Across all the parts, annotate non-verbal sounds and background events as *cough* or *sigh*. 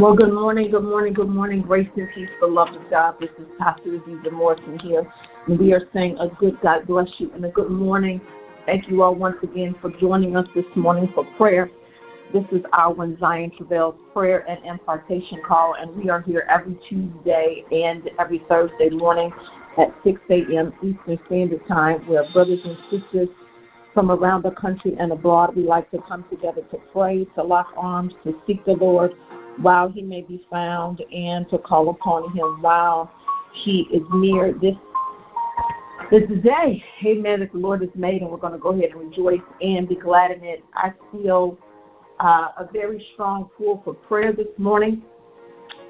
Well, good morning, good morning, good morning. Grace and peace, beloved God. This is Pastor Azizah Morrison here. And we are saying a good God bless you and a good morning. Thank you all once again for joining us this morning for prayer. This is our When Zion Travails prayer and impartation call, and we are here every Tuesday and every Thursday morning at 6 a.m. Eastern Standard Time, where brothers and sisters from around the country and abroad, we like to come together to pray, to lock arms, to seek the Lord while he may be found, and to call upon him while he is near. This this day, amen, that the Lord has made, and we're going to go ahead and rejoice and be glad in it. I feel uh, a very strong pull for prayer this morning.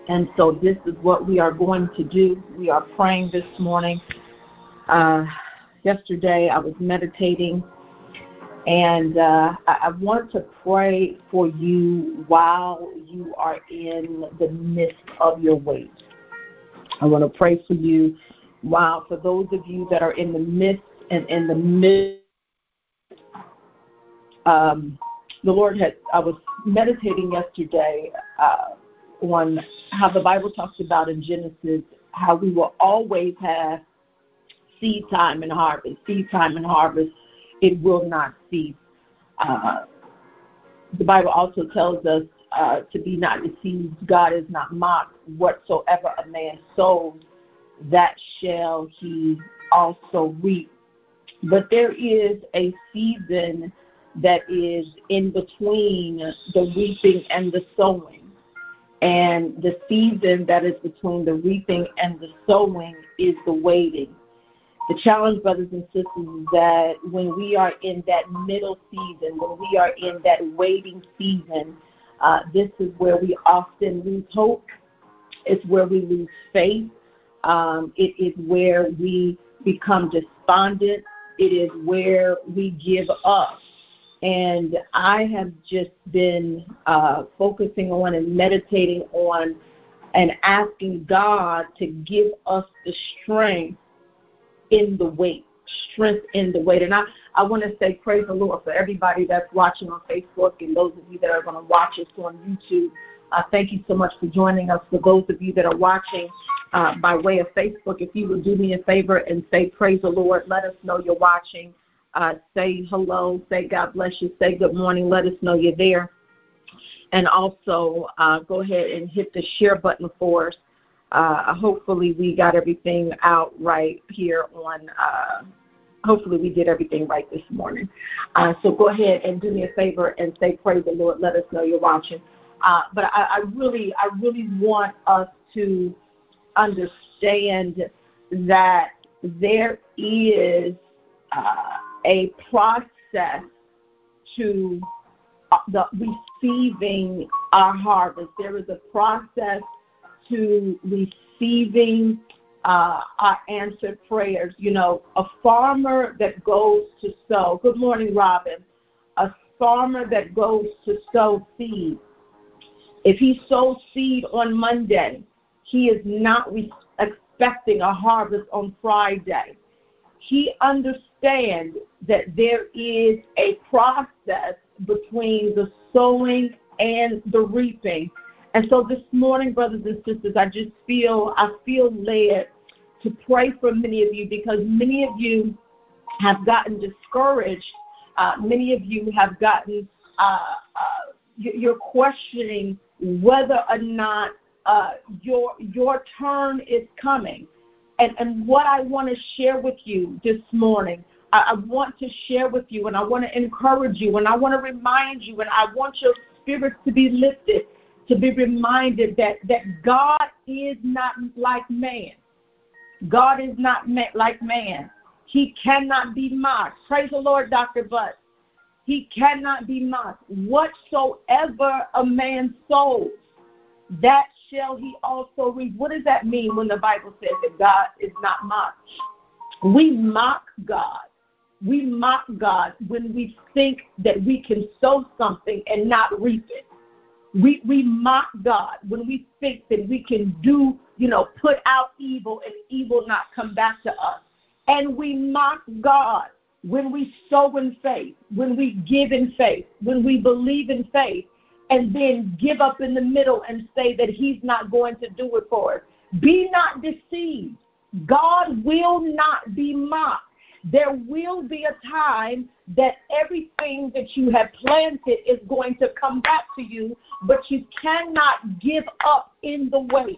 And so this is what we are going to do. We are praying this morning. Uh, yesterday I was meditating, and uh, I, want to pray for you while you are in the midst of your wait. I want to pray for you while, for those of you that are in the midst and in the midst. Um, the Lord had, I was meditating yesterday uh, on how the Bible talks about in Genesis how we will always have seed time and harvest, seed time and harvest. It will not cease. Uh, the Bible also tells us uh, to be not deceived. God is not mocked. Whatsoever a man sows, that shall he also reap. But there is a season that is in between the reaping and the sowing. And the season that is between the reaping and the sowing is the waiting. The challenge, brothers and sisters, is that when we are in that middle season, when we are in that waiting season, uh, this is where we often lose hope. It's where we lose faith. Um, it is where we become despondent. It is where we give up. And I have just been uh, focusing on and meditating on and asking God to give us the strength in the weight, strength in the weight. And I, I want to say praise the Lord for everybody that's watching on Facebook and those of you that are going to watch us on YouTube. Uh, thank you so much for joining us. For those of you that are watching uh, by way of Facebook, if you would do me a favor and say praise the Lord, let us know you're watching uh, say hello, say God bless you, say good morning, let us know you're there. And also uh, go ahead and hit the share button for us. Uh, hopefully, we got everything out right here on. Uh, hopefully, we did everything right this morning. Uh, so go ahead and do me a favor and say, "Praise the Lord." Let us know you're watching. Uh, but I, I really, I really want us to understand that there is uh, a process to uh, the receiving our harvest. There is a process to receiving uh, our answered prayers. You know, a farmer that goes to sow. Good morning, Robin. A farmer that goes to sow seed. If he sows seed on Monday, he is not re- expecting a harvest on Friday. He understands that there is a process between the sowing and the reaping. And so this morning, brothers and sisters, I just feel I feel led to pray for many of you because many of you have gotten discouraged. Uh, many of you have gotten uh, uh, you're questioning whether or not uh, your your turn is coming. And, and what I want to share with you this morning I, want to share with you and I want to encourage you and I want to remind you and I want your spirits to be lifted, to be reminded that, that God is not like man. God is not like man. He cannot be mocked. Praise the Lord, Dr. Butt. He cannot be mocked. Whatsoever a man sows, that shall he also reap. What does that mean when the Bible says that God is not mocked? We mock God we mock God when we think that we can sow something and not reap it. We we mock God when we think that we can do, you know, put out evil and evil not come back to us. And we mock God when we sow in faith, when we give in faith, when we believe in faith, and then give up in the middle and say that He's not going to do it for us. Be not deceived. God will not be mocked. There will be a time that everything that you have planted is going to come back to you, but you cannot give up in the way.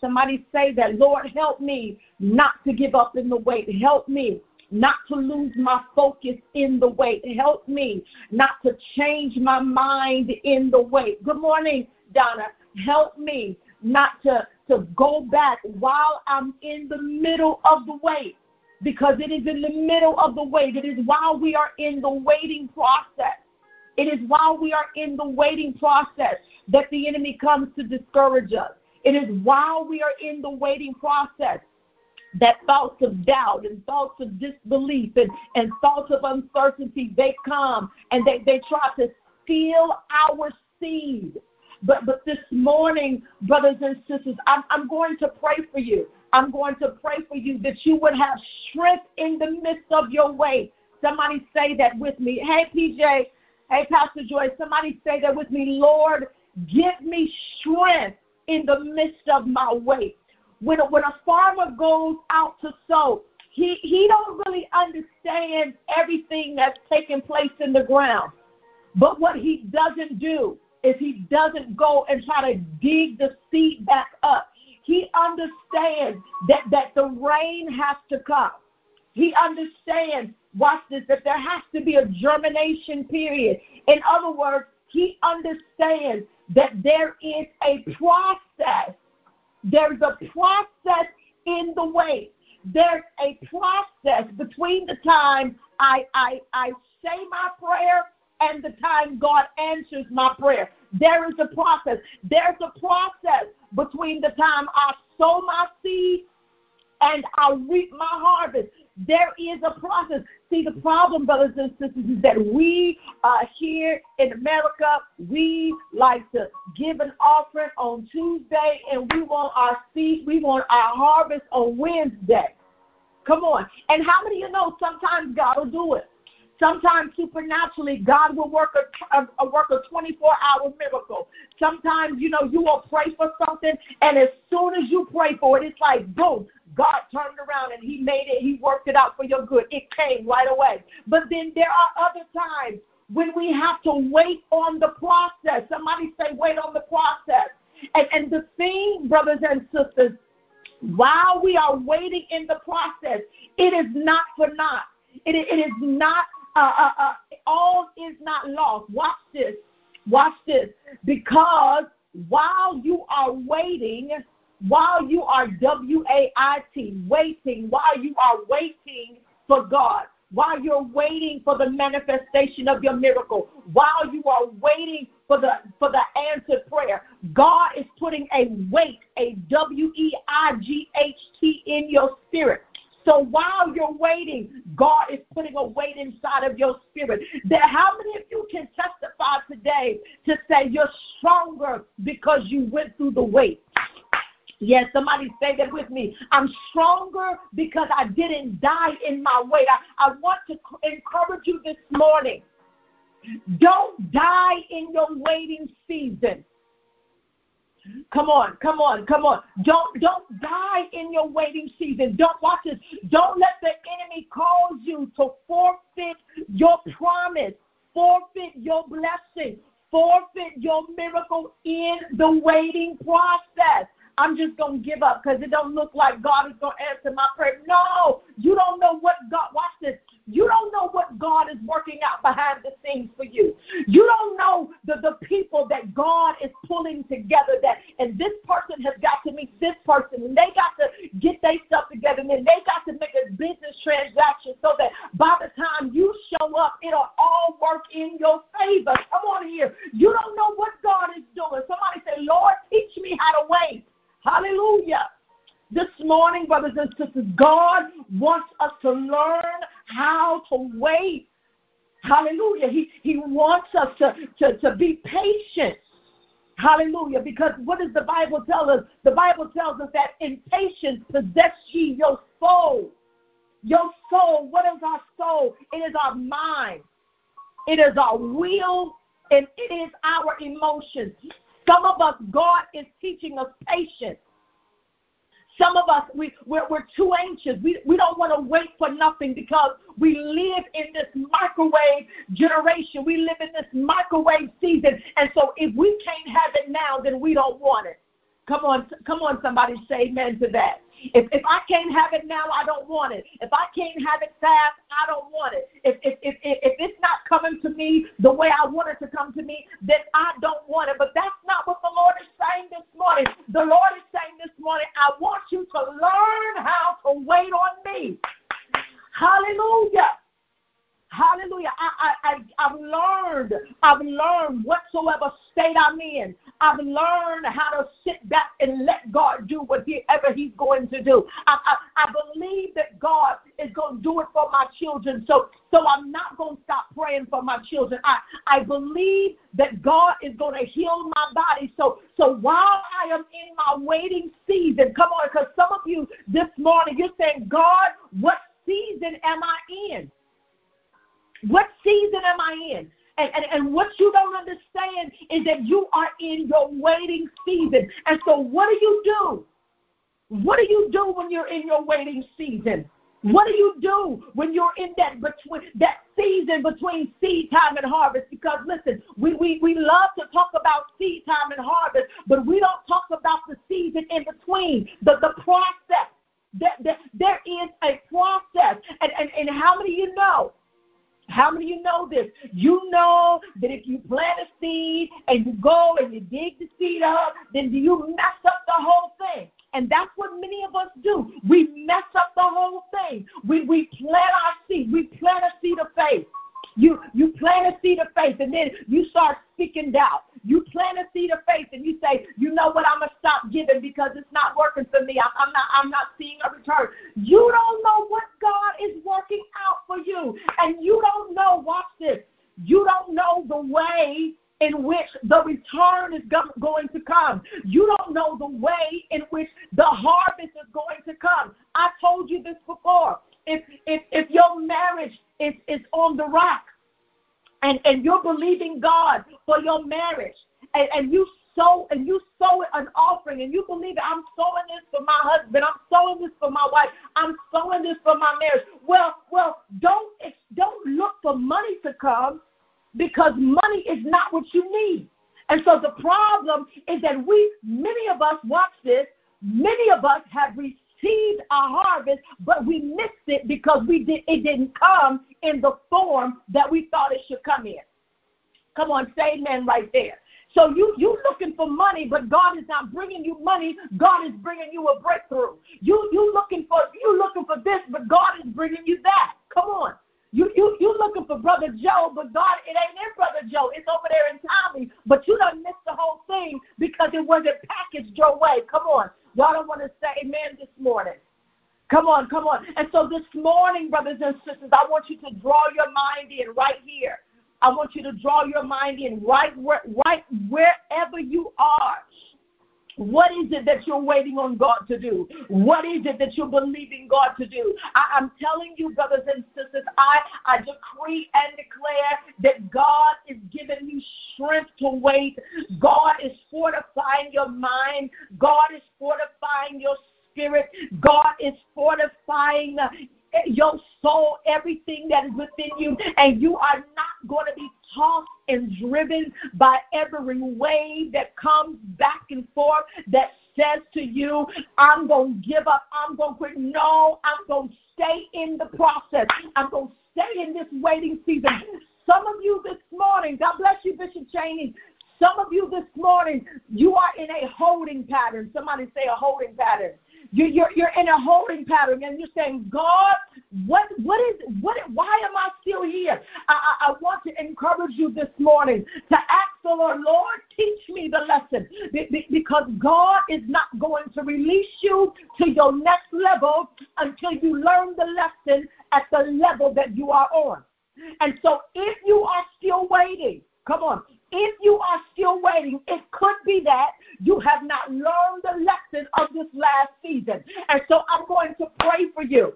Somebody say that, Lord, help me not to give up in the wait. Help me not to lose my focus in the wait. Help me not to change my mind in the wait. Good morning, Donna. Help me not to, to go back while I'm in the middle of the wait because it is in the middle of the wait. It is while we are in the waiting process. It is while we are in the waiting process that the enemy comes to discourage us. It is while we are in the waiting process that thoughts of doubt and thoughts of disbelief and, and thoughts of uncertainty, they come and they, they try to steal our seed. But, but this morning, brothers and sisters, I'm, I'm going to pray for you. I'm going to pray for you that you would have strength in the midst of your way. Somebody say that with me. Hey, PJ. Hey, Pastor Joy. Somebody say that with me. Lord, give me strength in the midst of my way. When a, when a farmer goes out to sow, he, he don't really understand everything that's taking place in the ground. But what he doesn't do is he doesn't go and try to dig the seed back up. He understands that, that the rain has to come. He understands, watch this, that there has to be a germination period. In other words, he understands that there is a process. There's a process in the way. There's a process between the time I, I, I say my prayer and the time God answers my prayer. There is a process. There's a process between the time I sow my seed and I reap my harvest. There is a process. See, the problem, brothers and sisters, is that we uh, here in America, we like to give an offering on Tuesday and we want our seed, we want our harvest on Wednesday. Come on. And how many of you know sometimes God will do it? Sometimes supernaturally, God will work a, a, a work a 24-hour miracle. Sometimes, you know, you will pray for something, and as soon as you pray for it, it's like boom, God turned around and He made it. He worked it out for your good. It came right away. But then there are other times when we have to wait on the process. Somebody say, wait on the process. And, and the thing, brothers and sisters, while we are waiting in the process, it is not for naught. It, it is not uh, uh, uh, all is not lost. Watch this. Watch this. Because while you are waiting, while you are W A I T, waiting, while you are waiting for God, while you're waiting for the manifestation of your miracle, while you are waiting for the for the answered prayer, God is putting a weight, a W E I G H T in your spirit. So while you're waiting, God is putting a weight inside of your spirit. That how many of you can testify today to say you're stronger because you went through the wait? Yes, somebody say that with me. I'm stronger because I didn't die in my wait. I, I want to encourage you this morning. Don't die in your waiting season. Come on, come on, come on. Don't don't die in your waiting season. Don't watch this. Don't let the enemy cause you to forfeit your promise, forfeit your blessing, forfeit your miracle in the waiting process. I'm just going to give up because it don't look like God is going to answer my prayer. No, you don't know what God, watch this. You don't know what God is working out behind the scenes for you. You don't know the, the people that God is pulling together that, and this person has got to meet this person, and they got to get their stuff together, and then they got to make a business transaction so that by the time you show up, it'll all work in your favor. Come on here. You don't know what God is doing. Somebody say, Lord, teach me how to wait. Hallelujah. This morning, brothers and sisters, God wants us to learn how to wait. Hallelujah. He, he wants us to, to, to be patient. Hallelujah. Because what does the Bible tell us? The Bible tells us that in patience possess ye your soul. Your soul, what is our soul? It is our mind. It is our will and it is our emotions. Some of us, God is teaching us patience. Some of us, we, we're, we're too anxious. We, we don't want to wait for nothing because we live in this microwave generation. We live in this microwave season. And so if we can't have it now, then we don't want it. Come on, come on, somebody say amen to that. If, if I can't have it now, I don't want it. If I can't have it fast, I don't want it. If, if, if, if it's not coming to me the way I want it to come to me, then I don't want it. But that's not what the Lord is saying this morning. The Lord is saying this morning, I want you to learn how to wait on me. Hallelujah. Hallelujah. I, I, I, I've learned, I've learned whatsoever state I'm in. I've learned how to sit back and let God do whatever He's going to do. I, I, I believe that God is going to do it for my children. So, so I'm not going to stop praying for my children. I, I believe that God is going to heal my body. So, so while I am in my waiting season, come on, because some of you this morning, you're saying, God, what season am I in? What season am I in? And, and, and what you don't understand is that you are in your waiting season. And so, what do you do? What do you do when you're in your waiting season? What do you do when you're in that between that season between seed time and harvest? Because listen, we, we, we love to talk about seed time and harvest, but we don't talk about the season in between, the, the process. There, there, there is a process. And, and, and how many of you know how many of you know this? You know that if you plant a seed and you go and you dig the seed up, then do you mess up the whole thing. And that's what many of us do. We mess up the whole thing. We, we plant our seed. We plant a seed of faith. You you plant a seed of faith and then you start doubt. You plant a seed of faith and you say, you know what, I'm gonna stop giving because it's not working for me. I'm, I'm not I'm not seeing a return. You don't know what God is working out for you, and you don't know. Watch this. You don't know the way in which the return is going to come. You don't know the way in which the harvest is going to come. I told you this before. If if if your marriage is is on the rock, and and you're believing God for your marriage, and, and you sow and you sow an offering and you believe. I'm sowing this for my husband. I'm sowing this for my wife. I'm sowing this for my marriage. Well, well, don't don't look for money to come because money is not what you need. And so the problem is that we, many of us, watch this. Many of us have received received a harvest, but we missed it because we did it didn't come in the form that we thought it should come in. Come on, say amen right there. So you you looking for money, but God is not bringing you money. God is bringing you a breakthrough. You you looking for you looking for this, but God is bringing you that. Come on. You you you looking for brother Joe, but God it ain't in brother Joe. It's over there in Tommy. But you don't miss the whole thing because it wasn't packaged your way. Come on. Y'all don't want to say amen this morning. Come on, come on. And so this morning, brothers and sisters, I want you to draw your mind in right here. I want you to draw your mind in right where, right wherever you are. What is it that you're waiting on God to do? What is it that you're believing God to do? I, am telling you, brothers and sisters, I, I decree and declare that God is giving you strength to wait. God is fortifying your mind. God is fortifying your spirit. God is fortifying your soul, everything that is within you, and you are not going to be tossed and driven by every wave that comes back and forth that says to you, I'm going to give up, I'm going to quit. No, I'm going to stay in the process. I'm going to stay in this waiting season. Some of you this morning, God bless you, Bishop Cheney. Some of you this morning, you are in a holding pattern. Somebody say a holding pattern. You're, you're, you're in a holding pattern and you're saying, God, what, what is, what, why am I still here? I, I, I want to encourage you this morning to ask the Lord, Lord, teach me the lesson because God is not going to release you to your next level until you learn the lesson at the level that you are on. And so if you are still waiting, come on, if you are still waiting, it could be that you have not learned the lesson of this last season. And so I'm going to pray for you.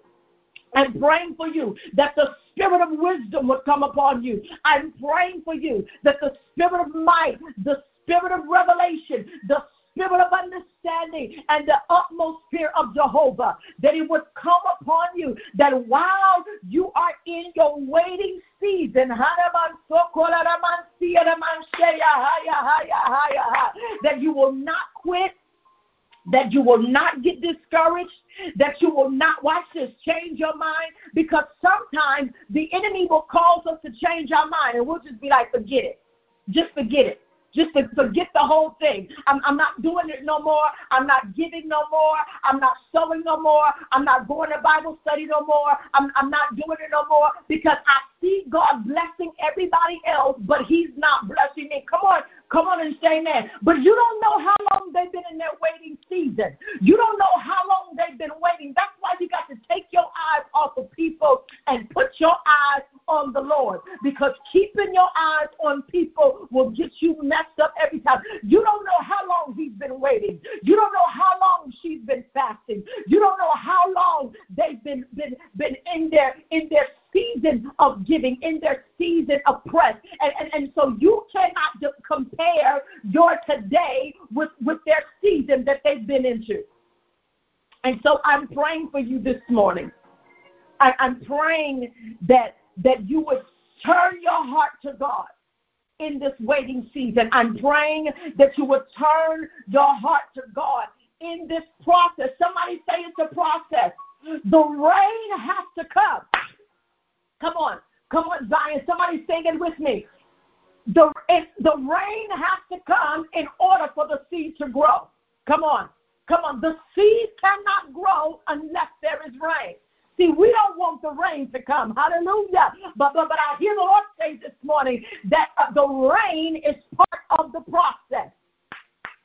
I'm praying for you that the spirit of wisdom would come upon you. I'm praying for you that the spirit of might, the spirit of revelation, the spirit of understanding and the utmost fear of Jehovah, that it would come upon you, that while you are in your waiting season, that you will not quit, that you will not get discouraged, that you will not, watch this, change your mind, because sometimes the enemy will cause us to change our mind and we'll just be like, forget it. Just forget it just to forget the whole thing. I'm, I'm not doing it no more. I'm not giving no more. I'm not sowing no more. I'm not going to Bible study no more. I'm, I'm not doing it no more because I see God blessing everybody else, but He's not blessing me. Come on, come on and say amen. But you don't know how long they've been in their waiting season. You don't know how long they've been waiting. That's why you got to take your eyes off of people and put your eyes on the Lord because keeping your eyes on people will get you messed up every time. You don't know how long he's been waiting. You don't know how long she's been fasting. You don't know how long they've been been been in their in their season of giving, in their season of press. And, and, and so you cannot compare your today with, with their season that they've been into. And so I'm praying for you this morning. I, I'm praying that that you would turn your heart to God in this waiting season. I'm praying that you would turn your heart to God in this process. Somebody say it's a process. The rain has to come. Come on. Come on, Zion. Somebody say it with me. The, the rain has to come in order for the seed to grow. Come on. Come on. The seed cannot grow unless there is rain. See, we don't want the rain to come. Hallelujah. But, but, but I hear the Lord say this morning that uh, the rain is part of the process.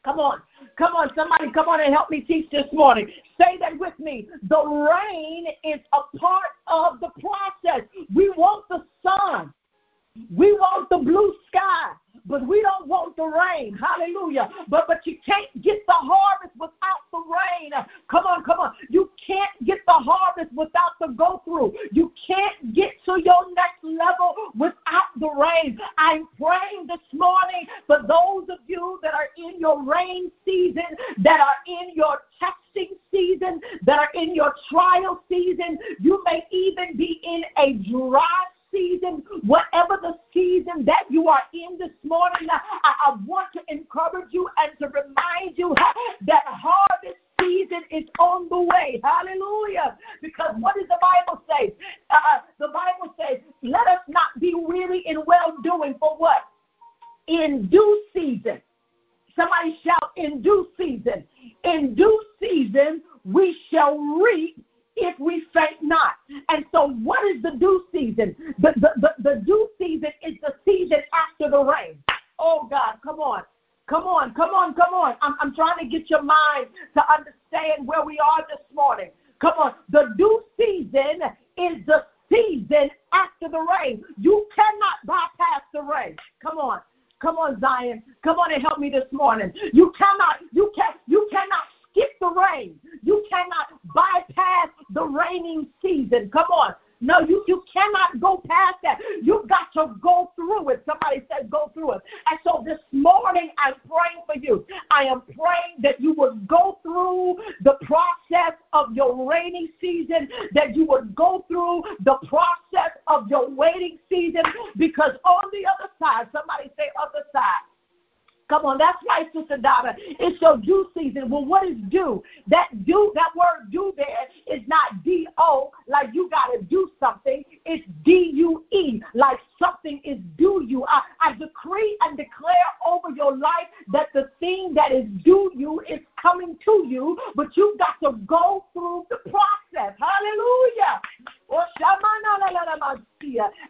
Come on. Come on, somebody come on and help me teach this morning. Say that with me. The rain is a part of the process. We want the sun. We want the blue sky but we don't want the rain. Hallelujah. But but you can't get the harvest without the rain. Come on, come on. You can't get the harvest without the go through. You can't get to your next level without the rain. I'm praying this morning for those of you that are in your rain season, that are in your testing season, that are in your trial season. You may even be in a dry season, whatever the season that you are in this morning, I, I want to encourage you and to remind you that harvest season is on the way. Hallelujah. Because what does the Bible say? Uh, uh, the Bible says, let us not be weary in well doing for what? In due season. Somebody shout, in due season. In due season, we shall reap if we faint not. And so, what is the due season? The, the, the, the due season is the season after the rain. Oh, God, come on. Come on, come on, come on. I'm, I'm trying to get your mind to understand where we are this morning. Come on. The due season is the season after the rain. You cannot bypass the rain. Come on. Come on, Zion. Come on and help me this morning. You cannot, you can not you cannot skip the rain. You cannot bypass the raining season. Come on. No, you, you cannot go past that. You've got to go through it. Somebody said go through it. And so this morning I'm praying for you. I am praying that you would go through the process of your rainy season, that you would go through the process of your waiting season, because on the other side, somebody say other side, Come on, that's right, Sister Donna. It's your due season. Well, what is due? That due, that word due there is not D O, like you got to do something. It's D U E, like something is due you. I, I decree and declare over your life that the thing that is due you is coming to you, but you've got to go through the process. Hallelujah. Oh,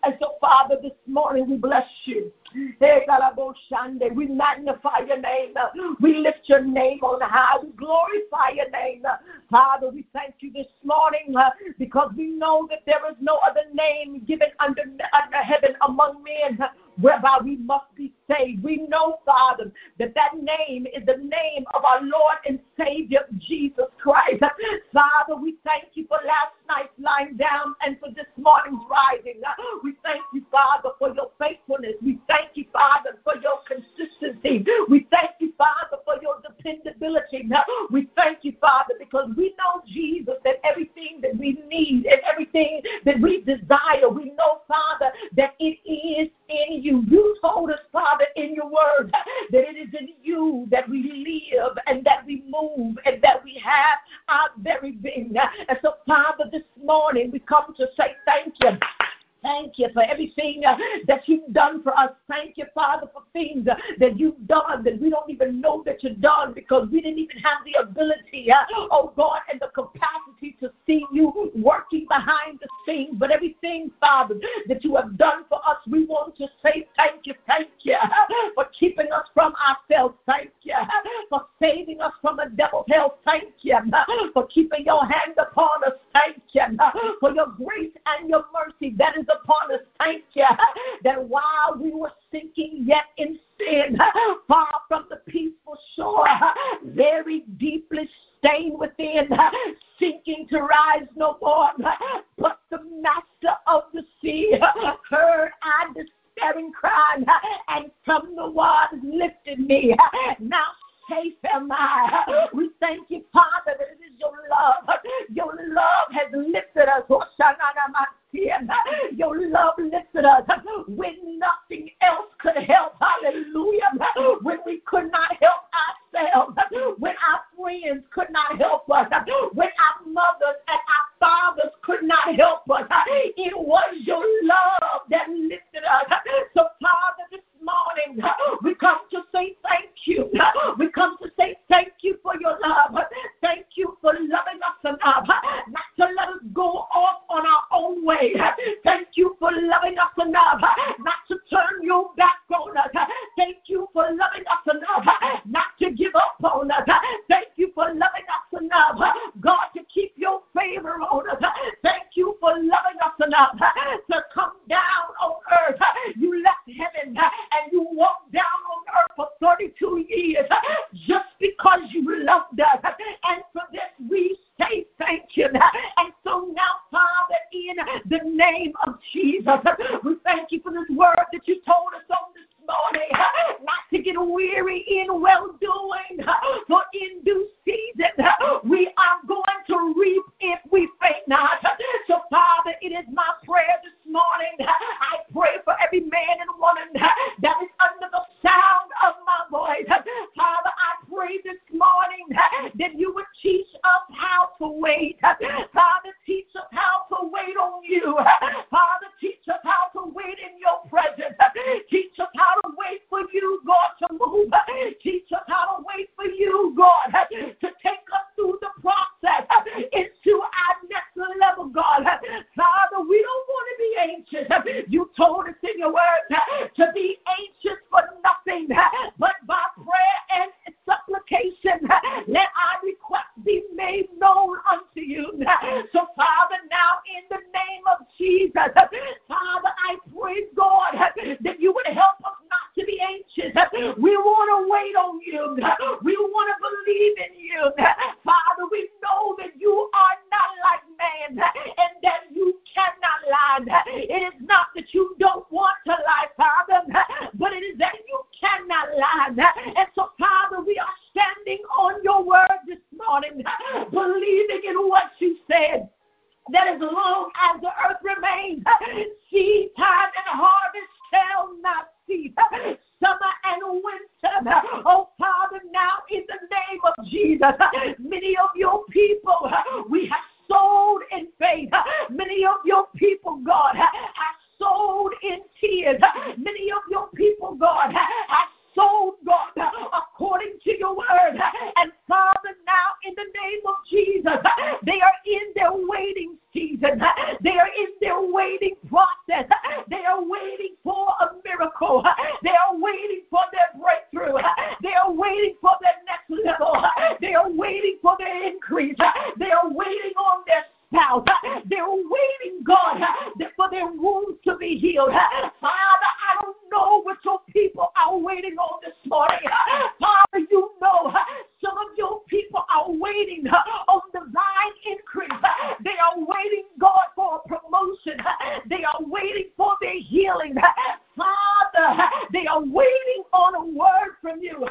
and so, Father, this morning we bless you. We magnify your name. We lift your name on high. We glorify your name. Father, we thank you this morning because we know that there is no other name given under, under heaven among men whereby we must be saved. We know, Father, that that name is the name of our Lord and Savior, Jesus Christ. *laughs* Father, we thank you for last night's lying down and for this morning's rising. We thank you, Father, for your faithfulness. We thank you, Father, for your consistency. We thank you, Father, for your dependability. We thank you, Father, because we know, Jesus, that everything that we need and everything that we desire, we know, Father, that it is in you. You told us, Father, in your word that it is in you that we live and that we move and that we have our very being. And so, Father, this morning we come to say thank you. Thank you for everything uh, that you've done for us. Thank you, Father, for things uh, that you've done that we don't even know that you've done because we didn't even have the ability, uh, oh God, and the capacity to see you working behind the scenes. But everything, Father, that you have done for us, we want to say thank you, thank you for keeping us from ourselves. Thank you for saving us from the devil's hell. Thank you for keeping your hand upon us. Thank you for your grace and your mercy that is upon us. Thank you that while we were sinking yet in sin, far from the peaceful shore, very deeply stained within, sinking to rise no more. But the master of the sea heard our despairing cry, and from the waters lifted me. Now safe am I. We thank you, Father, that it is your love. Your love has lifted us. Your love lifted us when nothing else could help. Hallelujah. When we could not help ourselves, when our friends could not help us, when our mothers and our fathers could not help us. It was your love that lifted us. So, Father, this on divine increase. They are waiting, God, for promotion. They are waiting for their healing. Father, they are waiting on a word from you.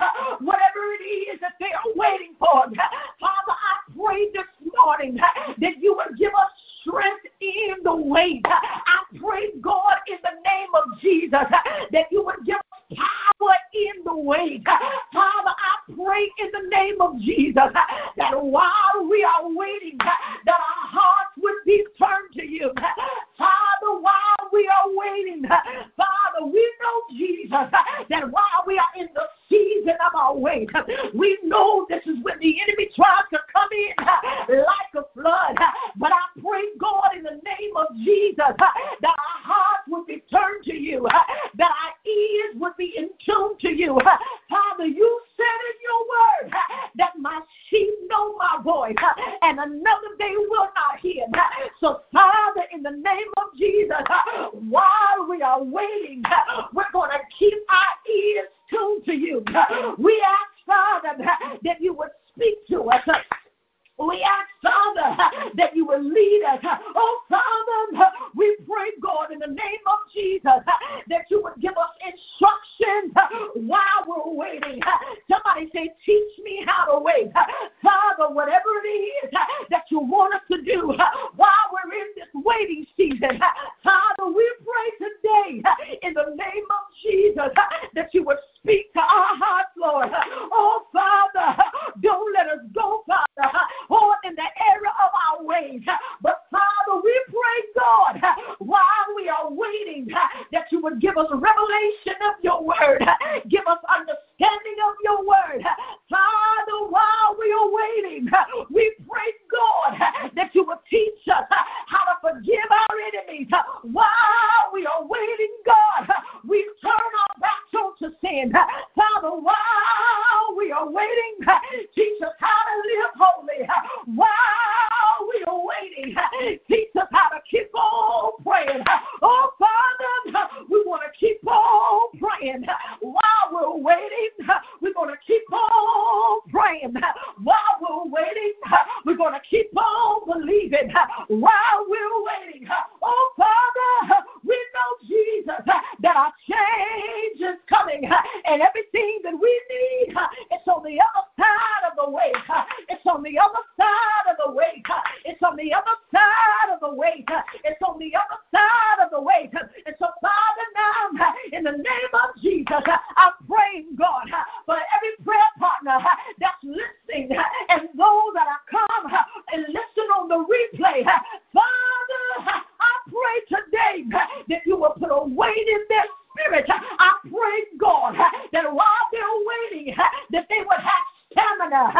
put a weight in their spirit. I pray, God, that while they're waiting, that they would have stamina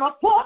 don't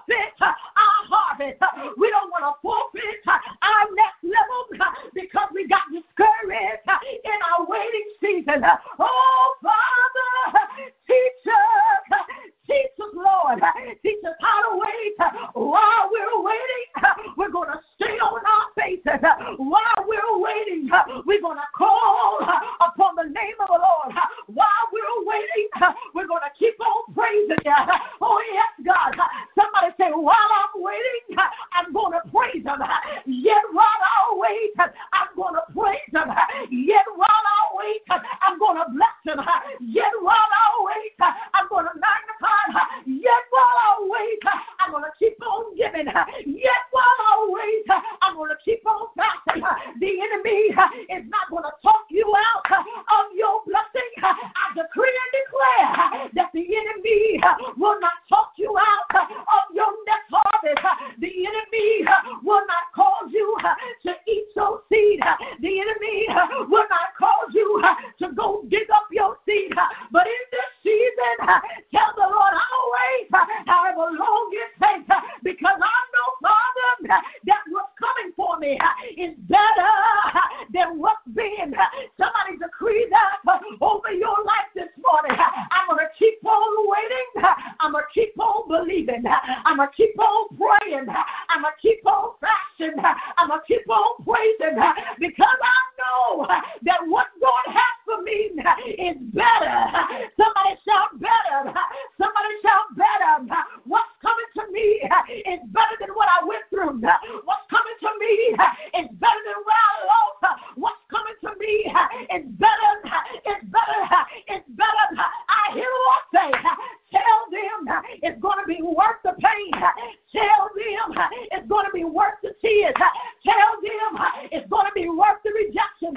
on waiting. I'm going to keep on believing. I'm going to keep on praying. I'm going to keep on fasting. I'm going to keep on praising because I know that what God has for me is better. Somebody shout better. Somebody shout better. What's coming to me is better than what I went through. What's coming to me is better than what I lost. What's coming to me is better. It's better. It's better. I hear the Lord say, tell them it's going to be worth the pain. Tell them it's going to be worth the tears. Tell them it's going to be worth the rejection. Uh,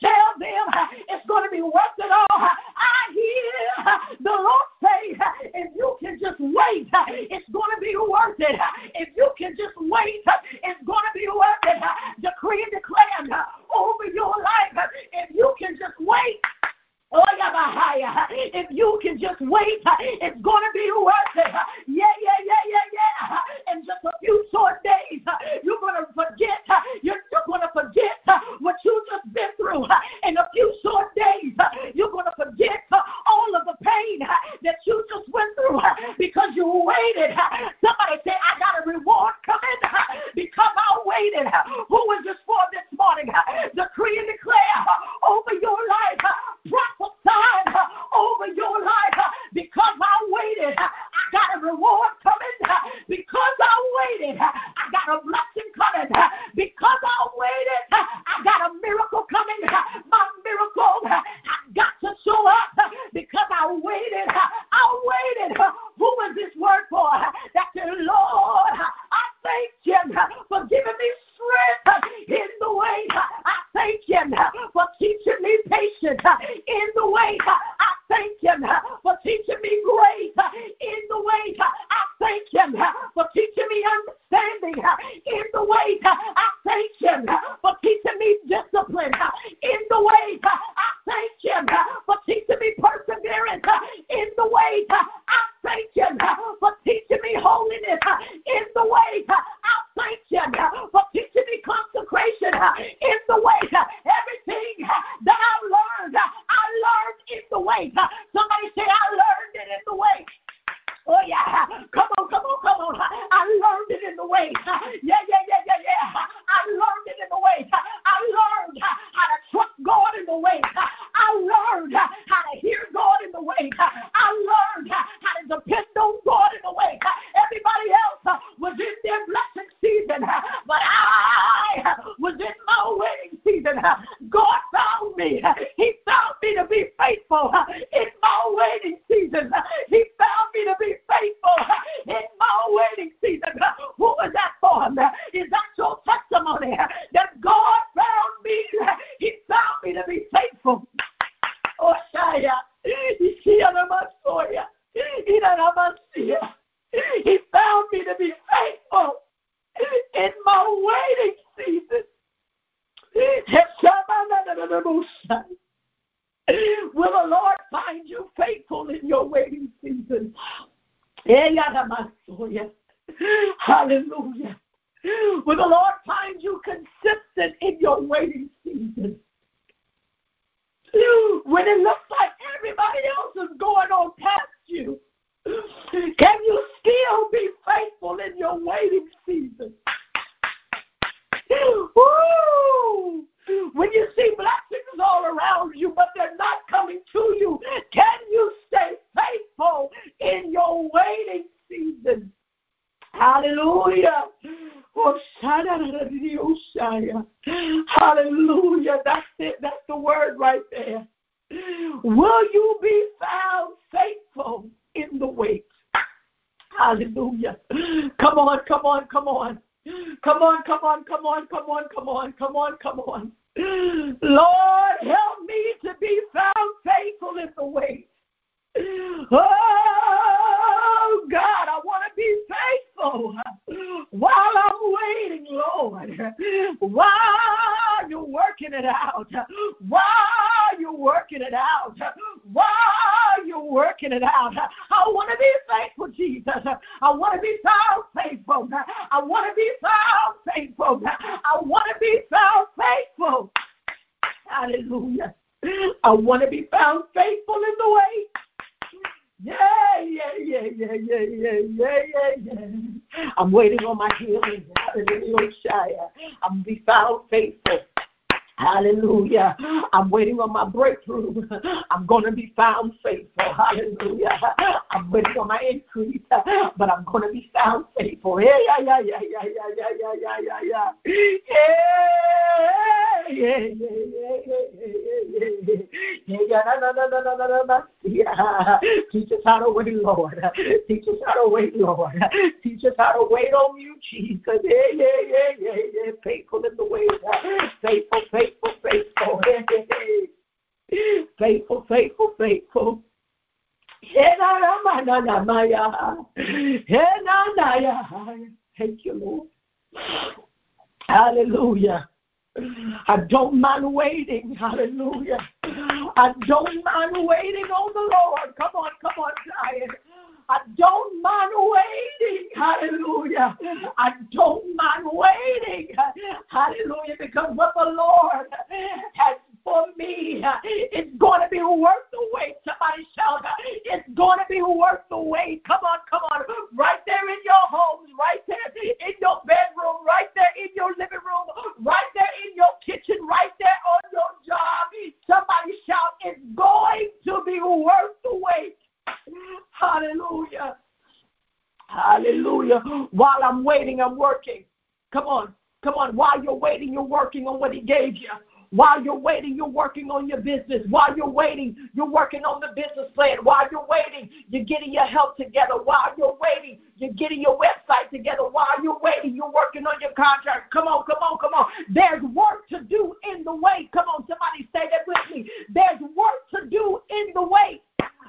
tell them uh, it's going to be worth it all. Uh, I hear the Lord say, if you can just wait, it's going to be worth it. If you can just wait, it's going to be worth it. Decree and declare over your life. If you can just wait, if you can just wait, it's going to be worth it. Yeah, yeah, yeah, yeah, yeah. In just a few short days, you're going to forget. You're, you're going to forget what you just been through. In a few short days, you're going to forget all of the pain that you just went through because you waited. Somebody say, I got a reward coming because I waited. Who is this for this morning? Decree and declare over your life prophesied uh, over your life uh, because I waited. Uh, I got a reward coming because I waited. I got a blessing coming because I waited. I got a miracle coming. My miracle I got to show up because I waited. I waited. Who is this word for? That the Lord, I thank you for giving me strength in the way. I thank you for teaching me patience in the way. I thank you for teaching me grace in the way. I thank you for teaching me understanding in the way. I thank you for teaching me discipline in the way. I thank you for teaching me perseverance in the way. I thank you for teaching me holiness in the way. I thank you for teaching me consecration in the way. Everything that I learned, I learned in the way. Somebody say, I learned it in the way. Oh yeah, come on, come on, come on. I learned it in the way. Yeah, yeah, yeah, yeah, yeah. I learned it in the way. I learned how to trust God in the way. I learned how to hear God in the way. I learned how to depend on God in the way. Everybody else was in their blessing season, but I was in my waiting season. God found me. He found me to be faithful in my waiting season. He found me to be faithful in my waiting season. Who is that for? Is that your testimony that God found me? He found me to be faithful. Oh, Shaya. He found me to be faithful in my waiting season. Will the Lord find you faithful in your waiting season? Hallelujah. Will the Lord find you consistent in your waiting season? When it looks like everybody else is going on past you, can you still be faithful in your waiting season? Woo! When you see blessings all around you, but they're not coming to you, can you stay faithful in your waiting season? Hallelujah. Oh, Hallelujah. That's it. That's the word right there. Will you be found faithful in the wait? Hallelujah. Come on, come on, come on. Come on, come on, come on, come on, come on, come on. Lord, help me to be found faithful in the wait. Oh, God, I want to be faithful while I'm waiting, Lord. While you're working it out. While you're working it out. While you're working it out. I want to be faithful, Jesus. I want to be found faithful. I want to be found faithful. I want to be found faithful. Hallelujah. I want to be found faithful in the way. Yeah, yeah, yeah, yeah, yeah, yeah, yeah, yeah, yeah. I'm waiting on my healing. Hallelujah. I'm be found faithful. Hallelujah. I'm waiting on my breakthrough. I'm going to be found faithful. Hallelujah. I'm waiting on my increase, but I'm going to be found faithful. Yeah, yeah, yeah, yeah, yeah, yeah, yeah, yeah, yeah, yeah. Yeah, yeah, yeah, yeah, yeah, yeah, yeah, yeah. Us how to wait, Lord. Teach us how to wait, Lord. Teach us how to wait on you, Jesus. Yeah, yeah, yeah, yeah, yeah. Faithful in the way. Faithful, faithful faithful, faithful. faithful, faithful, faithful. Thank you, Lord. Hallelujah. I don't mind waiting. Hallelujah. I don't mind waiting on the Lord. Come on, come on, Zion. I don't mind waiting. Hallelujah. I don't mind waiting. Hallelujah. Because what the Lord has for me. It's going to be worth the wait. Somebody shout, it's going to be worth the wait. Come on, come on. Right there in your homes, right there in your bedroom, right there in your living room, right there in your kitchen, right there on your job. Somebody shout, it's going to be worth the wait. Hallelujah. Hallelujah. While I'm waiting, I'm working. Come on. Come on. While you're waiting, you're working on what he gave you. While you're waiting, you're working on your business. While you're waiting, you're working on the business plan. While you're waiting, you're getting your help together. While you're waiting, you're getting your website together. While you're waiting, you're working on your contract. Come on, come on, come on. There's work to do in the wait. Come on, somebody say that with me. There's work to do in the wait.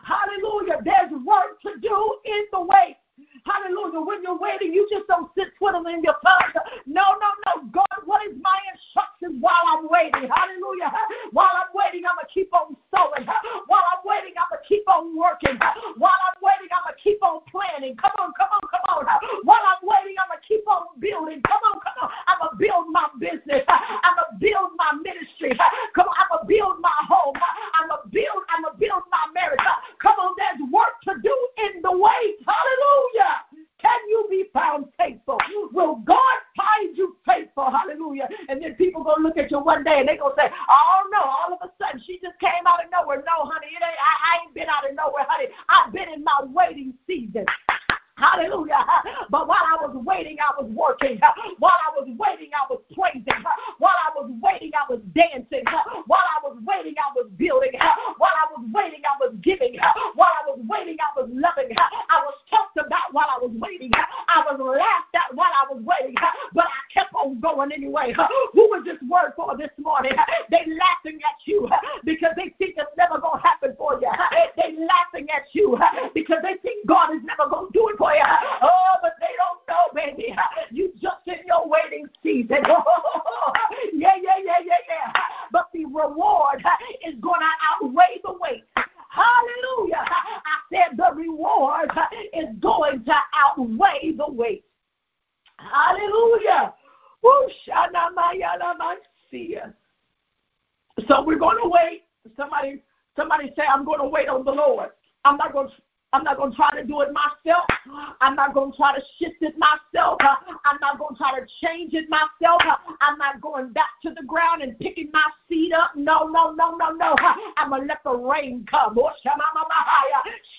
Hallelujah. There's work to do in the wait. Hallelujah. When you're waiting, you just don't sit twiddling your thumbs. No, no, no. God, what is my instructions while I'm waiting? Hallelujah. While I'm waiting, I'm going to keep on sowing. While I'm waiting, I'm going to keep on working. While I'm waiting, I'm going to keep on planning. Come on, come on, come on. While I'm waiting, I'm going to keep on building. Come on, come on. I'm going to build my business. I'm going to build my ministry. Come on, I'm going to build my home. I'm going to build, I'm going to build my marriage. Come on, there's work to do in the wait. Hallelujah. Can you be found faithful? Will God find you faithful? Hallelujah. And then people gonna look at you one day and they gonna say, "Oh no!" All of a sudden she just came out of nowhere. No, honey, it ain't. I, I ain't been out of nowhere, honey. I've been in my waiting season. Hallelujah. But while I was waiting, I was working. While I was waiting, I was praising. While I was waiting, I was dancing. While I was waiting, I was building. While I was waiting, I was giving. While I was waiting, I was loving. I was talked about while I was waiting. I was laughed at while I was waiting. But I kept on going anyway. Who was this word for this morning? They laughing at you because they think it's never going to happen for you. They laughing at you because they think God is never going to do it for you. Oh, but they don't know, baby. You just in your waiting season. *laughs* yeah, yeah, yeah, yeah, yeah. But the reward is going to outweigh the wait. Hallelujah. I said the reward is going to outweigh the weight. Hallelujah. So we're going to wait. Somebody, somebody say, I'm going to wait on the Lord. I'm not going to I'm not going to try to do it myself. I'm not going to try to shift it myself. I'm not going to try to change it myself. I'm not going back to the ground and picking my seed up. No, no, no, no, no. I'm going to let the rain come. Oh,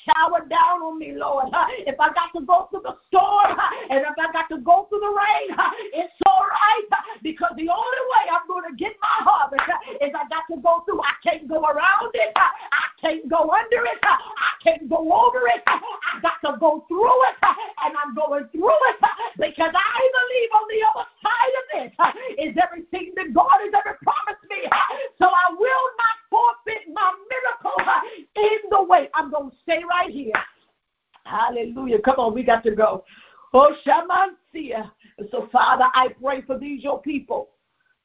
shower down on me, Lord. If I got to go through the storm and if I got to go through the rain, it's all right because the only way I'm going to get my harvest is I got to go through. I can't go around it. I can't go under it. I can't go over it. I got to go through it, and I'm going through it because I believe on the other side of this is everything that God has ever promised me. So I will not forfeit my miracle in the way. I'm going to stay right here. Hallelujah. Come on, we got to go. Oh, Shamansia. So, Father, I pray for these your people.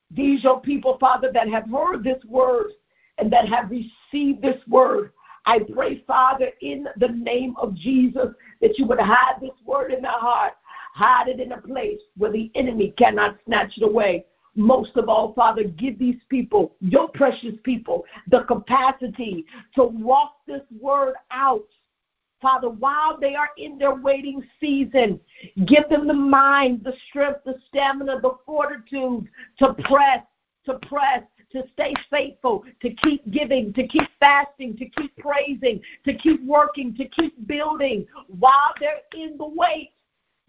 These your people, Father, that have heard this word and that have received this word. I pray, Father, in the name of Jesus, that you would hide this word in their heart, hide it in a place where the enemy cannot snatch it away. Most of all, Father, give these people, your precious people, the capacity to walk this word out. Father, while they are in their waiting season, give them the mind, the strength, the stamina, the fortitude to press, to press, to stay faithful, to keep giving, to keep fasting, to keep praising, to keep working, to keep building. While they're in the wait,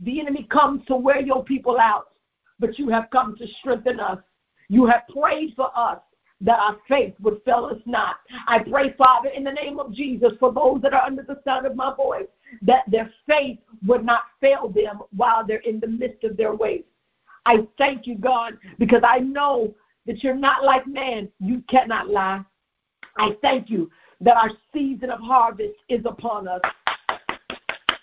the enemy comes to wear your people out, but you have come to strengthen us. You have prayed for us that our faith would fail us not. I pray, Father, in the name of Jesus, for those that are under the sound of my voice, that their faith would not fail them while they're in the midst of their wait. I thank you, God, because I know that you're not like man. You cannot lie. I thank you that our season of harvest is upon us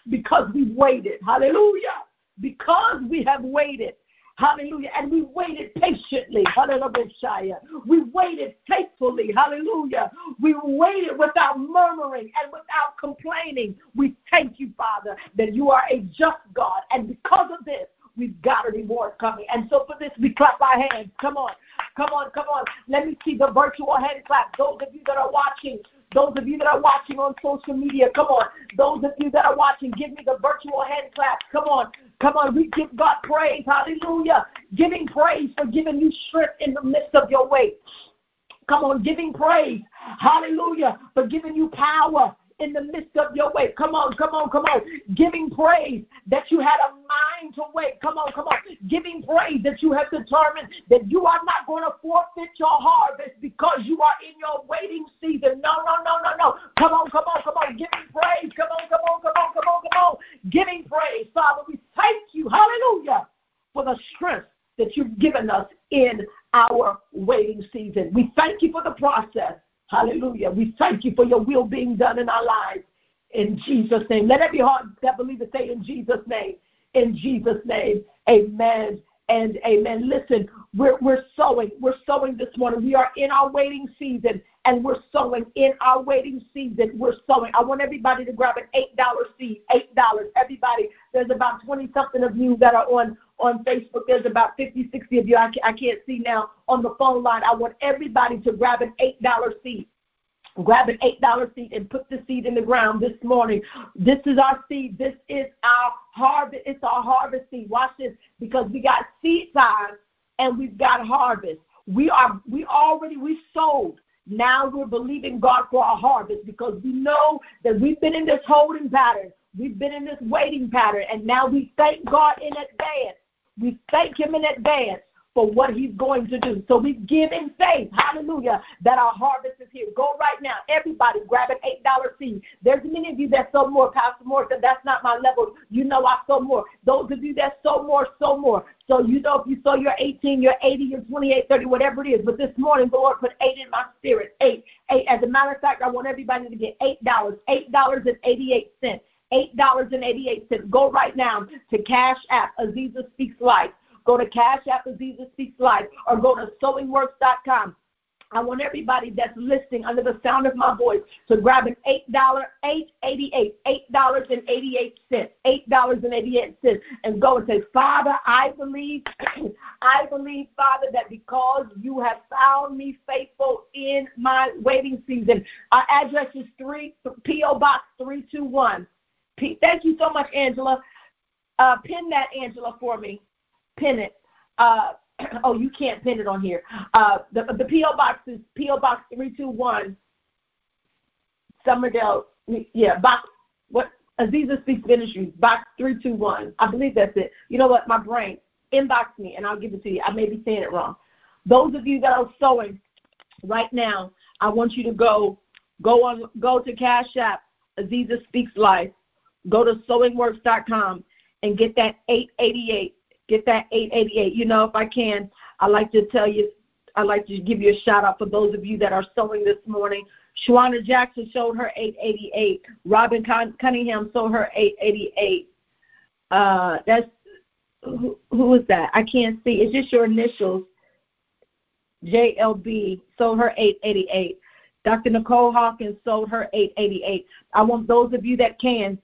because we waited. Hallelujah. Because we have waited. Hallelujah. And we waited patiently. Hallelujah. We waited faithfully. Hallelujah. We waited without murmuring and without complaining. We thank you, Father, that you are a just God. And because of this, we've got a reward coming. And so for this, we clap our hands. Come on. Come on, come on. Let me see the virtual hand clap. Those of you that are watching, those of you that are watching on social media, come on. Those of you that are watching, give me the virtual hand clap. Come on. Come on. We give God praise. Hallelujah. Giving praise for giving you strength in the midst of your way. Come on, giving praise. Hallelujah. For giving you power in the midst of your way. Come on, come on, come on. Giving praise that you had a mind to wait. Come on, come on. Giving praise that you have determined that you are not going to forfeit your harvest because you are in your waiting season. No, no, no, no, no. Come on, come on, come on. Giving praise. Come on, come on, come on, come on, come on. Giving praise. Father, we thank you. Hallelujah. For the strength that you've given us in our waiting season. We thank you for the process. Hallelujah. We thank you for your will being done in our lives. In Jesus' name. Let every heart that believes say in Jesus' name. In Jesus' name. Amen and amen. Listen, we're, we're sowing. We're sowing this morning. We are in our waiting season and we're sowing in our waiting season. We're sowing. I want everybody to grab an $8 seed. $8. Everybody, there's about 20 something of you that are on on Facebook. There's about 50, 60 of you. I, I can't see now on the phone line. I want everybody to grab an $8 seed. Grab an $8 seed and put the seed in the ground this morning. This is our seed. This is our harvest. It's our harvest seed. Watch this because we got seed time and we've got harvest. We are we already we sold. Now we're believing God for our harvest because we know that we've been in this holding pattern. We've been in this waiting pattern, and now we thank God in advance we thank him in advance for what he's going to do. So we give in faith, hallelujah, that our harvest is here. Go right now. Everybody grab an $8 seed. There's many of you that sow more. Pastor Moore said, that's not my level. You know I sow more. Those of you that sow more, sow more. So you know if you sow your 18, your 80, your 28, 30, whatever it is. But this morning, the Lord put eight in my spirit. Eight. Eight. As a matter of fact, I want everybody to get $8. $8.88. $8.88. Go right now to Cash App, Azizah Speaks Life. Go to Cash App, Azizah Speaks Life, or go to sewingworks.com. I want everybody that's listening under the sound of my voice to grab an eight dollar, eight eighty eight, eight dollars and eighty eight cents, eight dollars and eighty eight cents, and go and say, Father, I believe, *clears throat* I believe, Father, that because you have found me faithful in my waiting season. Our address is three PO Box three two one. Thank you so much, Angela. Uh, pin that, Angela, for me. Pin it. Uh, *clears throat* oh, you can't pin it on here. Uh, the the PO box is PO box three two one, Summerdale. Yeah, box what Azizah Speaks Ministries, box three two one. I believe that's it. You know what? My brain inbox me and I'll give it to you. I may be saying it wrong. Those of you that are sowing right now, I want you to go go on go to Cash App Azizah Speaks Life. Go to sewingworks.com and get that 888 get that 888. You know, if I can, I like to tell you, I like to give you a shout out for those of you that are sowing this morning. Shawana Jackson showed her 888. Robin Cunningham sold her 888. Uh, that's who, who is that? I can't see. It's just your initials. JLB sold her 888. Dr. Nicole Hawkins sold her 888. I want those of you that can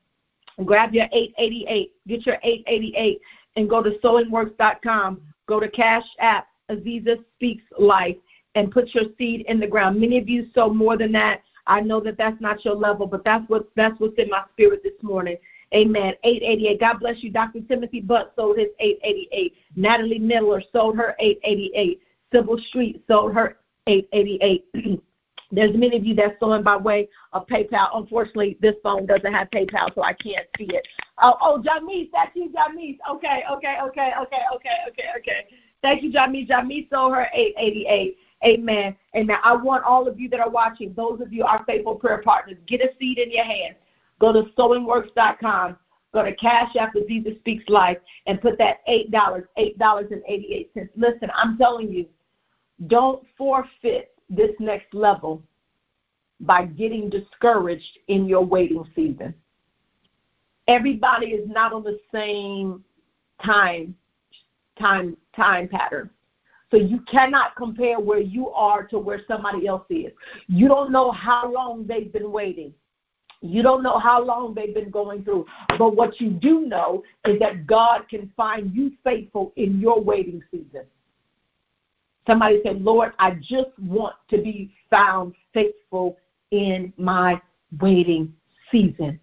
grab your 888. Get your 888 and go to sewingworks.com. Go to Cash App, Azizah Speaks Life, and put your seed in the ground. Many of you sow more than that. I know that that's not your level, but that's what that's what's in my spirit this morning. Amen. 888. God bless you. Dr. Timothy Butt sold his 888. Natalie Miller sold her 888. Sybil Street sold her 888. *clears throat* There's many of you that's sowing by way of PayPal. Unfortunately, this phone doesn't have PayPal, so I can't see it. Oh, oh, Jamise, that's you, Jamise. Okay, okay, okay, okay, okay, okay, okay. Thank you, Jamise. Jamise sold her 888. Amen. Amen. I want all of you that are watching, those of you our faithful prayer partners, get a seed in your hand. Go to sewingworks.com. Go to Cash App Azizah Speaks Life and put that $8, $8.88. Listen, I'm telling you, don't forfeit this next level by getting discouraged in your waiting season. Everybody is not on the same time time time pattern. So you cannot compare where you are to where somebody else is. You don't know how long they've been waiting. You don't know how long they've been going through. But what you do know is that God can find you faithful in your waiting season. Somebody said, Lord, I just want to be found faithful in my waiting season.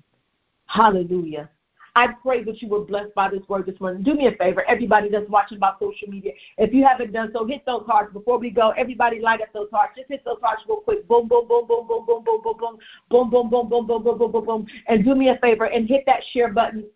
Hallelujah. I pray that you were blessed by this word this morning. Do me a favor, everybody that's watching by social media. If you haven't done so, hit those hearts before we go. Everybody light up those hearts. Just hit those hearts real quick. Boom, boom, boom, boom, boom, boom, boom, boom, boom, boom, boom, boom, boom, boom, boom, boom, boom, boom. And do me a favor and hit that share button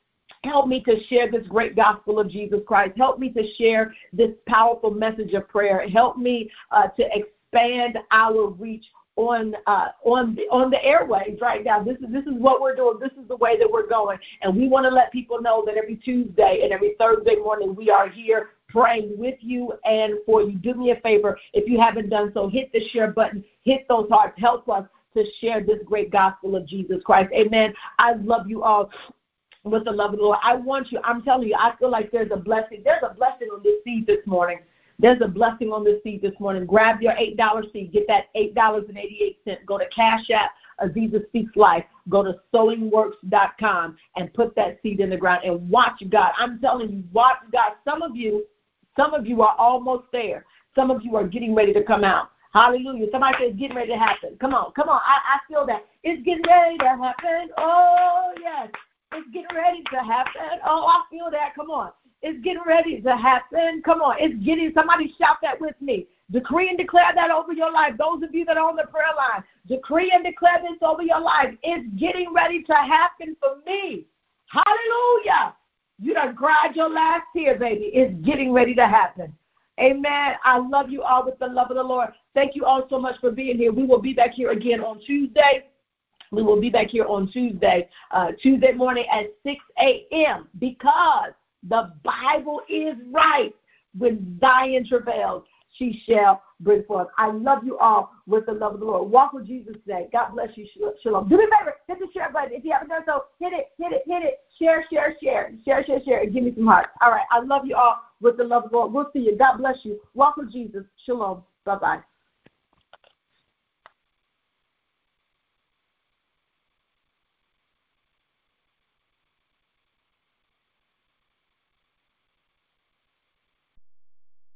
Help me to share this great gospel of Jesus Christ. Help me to share this powerful message of prayer. Help me uh, to expand our reach on uh, on the on the airwaves right now. This is this is what we're doing. This is the way that we're going, and we want to let people know that every Tuesday and every Thursday morning we are here praying with you and for you. Do me a favor if you haven't done so, hit the share button, hit those hearts, help us to share this great gospel of Jesus Christ. Amen. I love you all with the love of the Lord. I want you, I'm telling you, I feel like there's a blessing. There's a blessing on this seed this morning. There's a blessing on this seed this morning. Grab your $8 seed. Get that $8.88. Go to Cash App, Azizah Speaks Life. Go to sewingworks.com and put that seed in the ground and watch God. I'm telling you, watch God. Some of you, some of you are almost there. Some of you are getting ready to come out. Hallelujah. Somebody says getting ready to happen. Come on, come on. I, I feel that. It's getting ready to happen. Oh, yes. It's getting ready to happen. Oh, I feel that. Come on. It's getting ready to happen. Come on. It's getting, somebody shout that with me. Decree and declare that over your life. Those of you that are on the prayer line, decree and declare this over your life. It's getting ready to happen for me. Hallelujah. You done cried your last tear, baby. It's getting ready to happen. Amen. I love you all with the love of the Lord. Thank you all so much for being here. We will be back here again on Tuesday. We will be back here on Tuesday, uh, Tuesday morning at 6 a.m. because the Bible is right. When Zion travails, she shall bring forth. I love you all with the love of the Lord. Walk with Jesus today. God bless you. Shalom. Do me a favor. Hit the share button. If you haven't done so, hit it, hit it, hit it. Share, share, share. Share, share, share. And give me some hearts. All right. I love you all with the love of the Lord. We'll see you. God bless you. Walk with Jesus. Shalom. Bye-bye.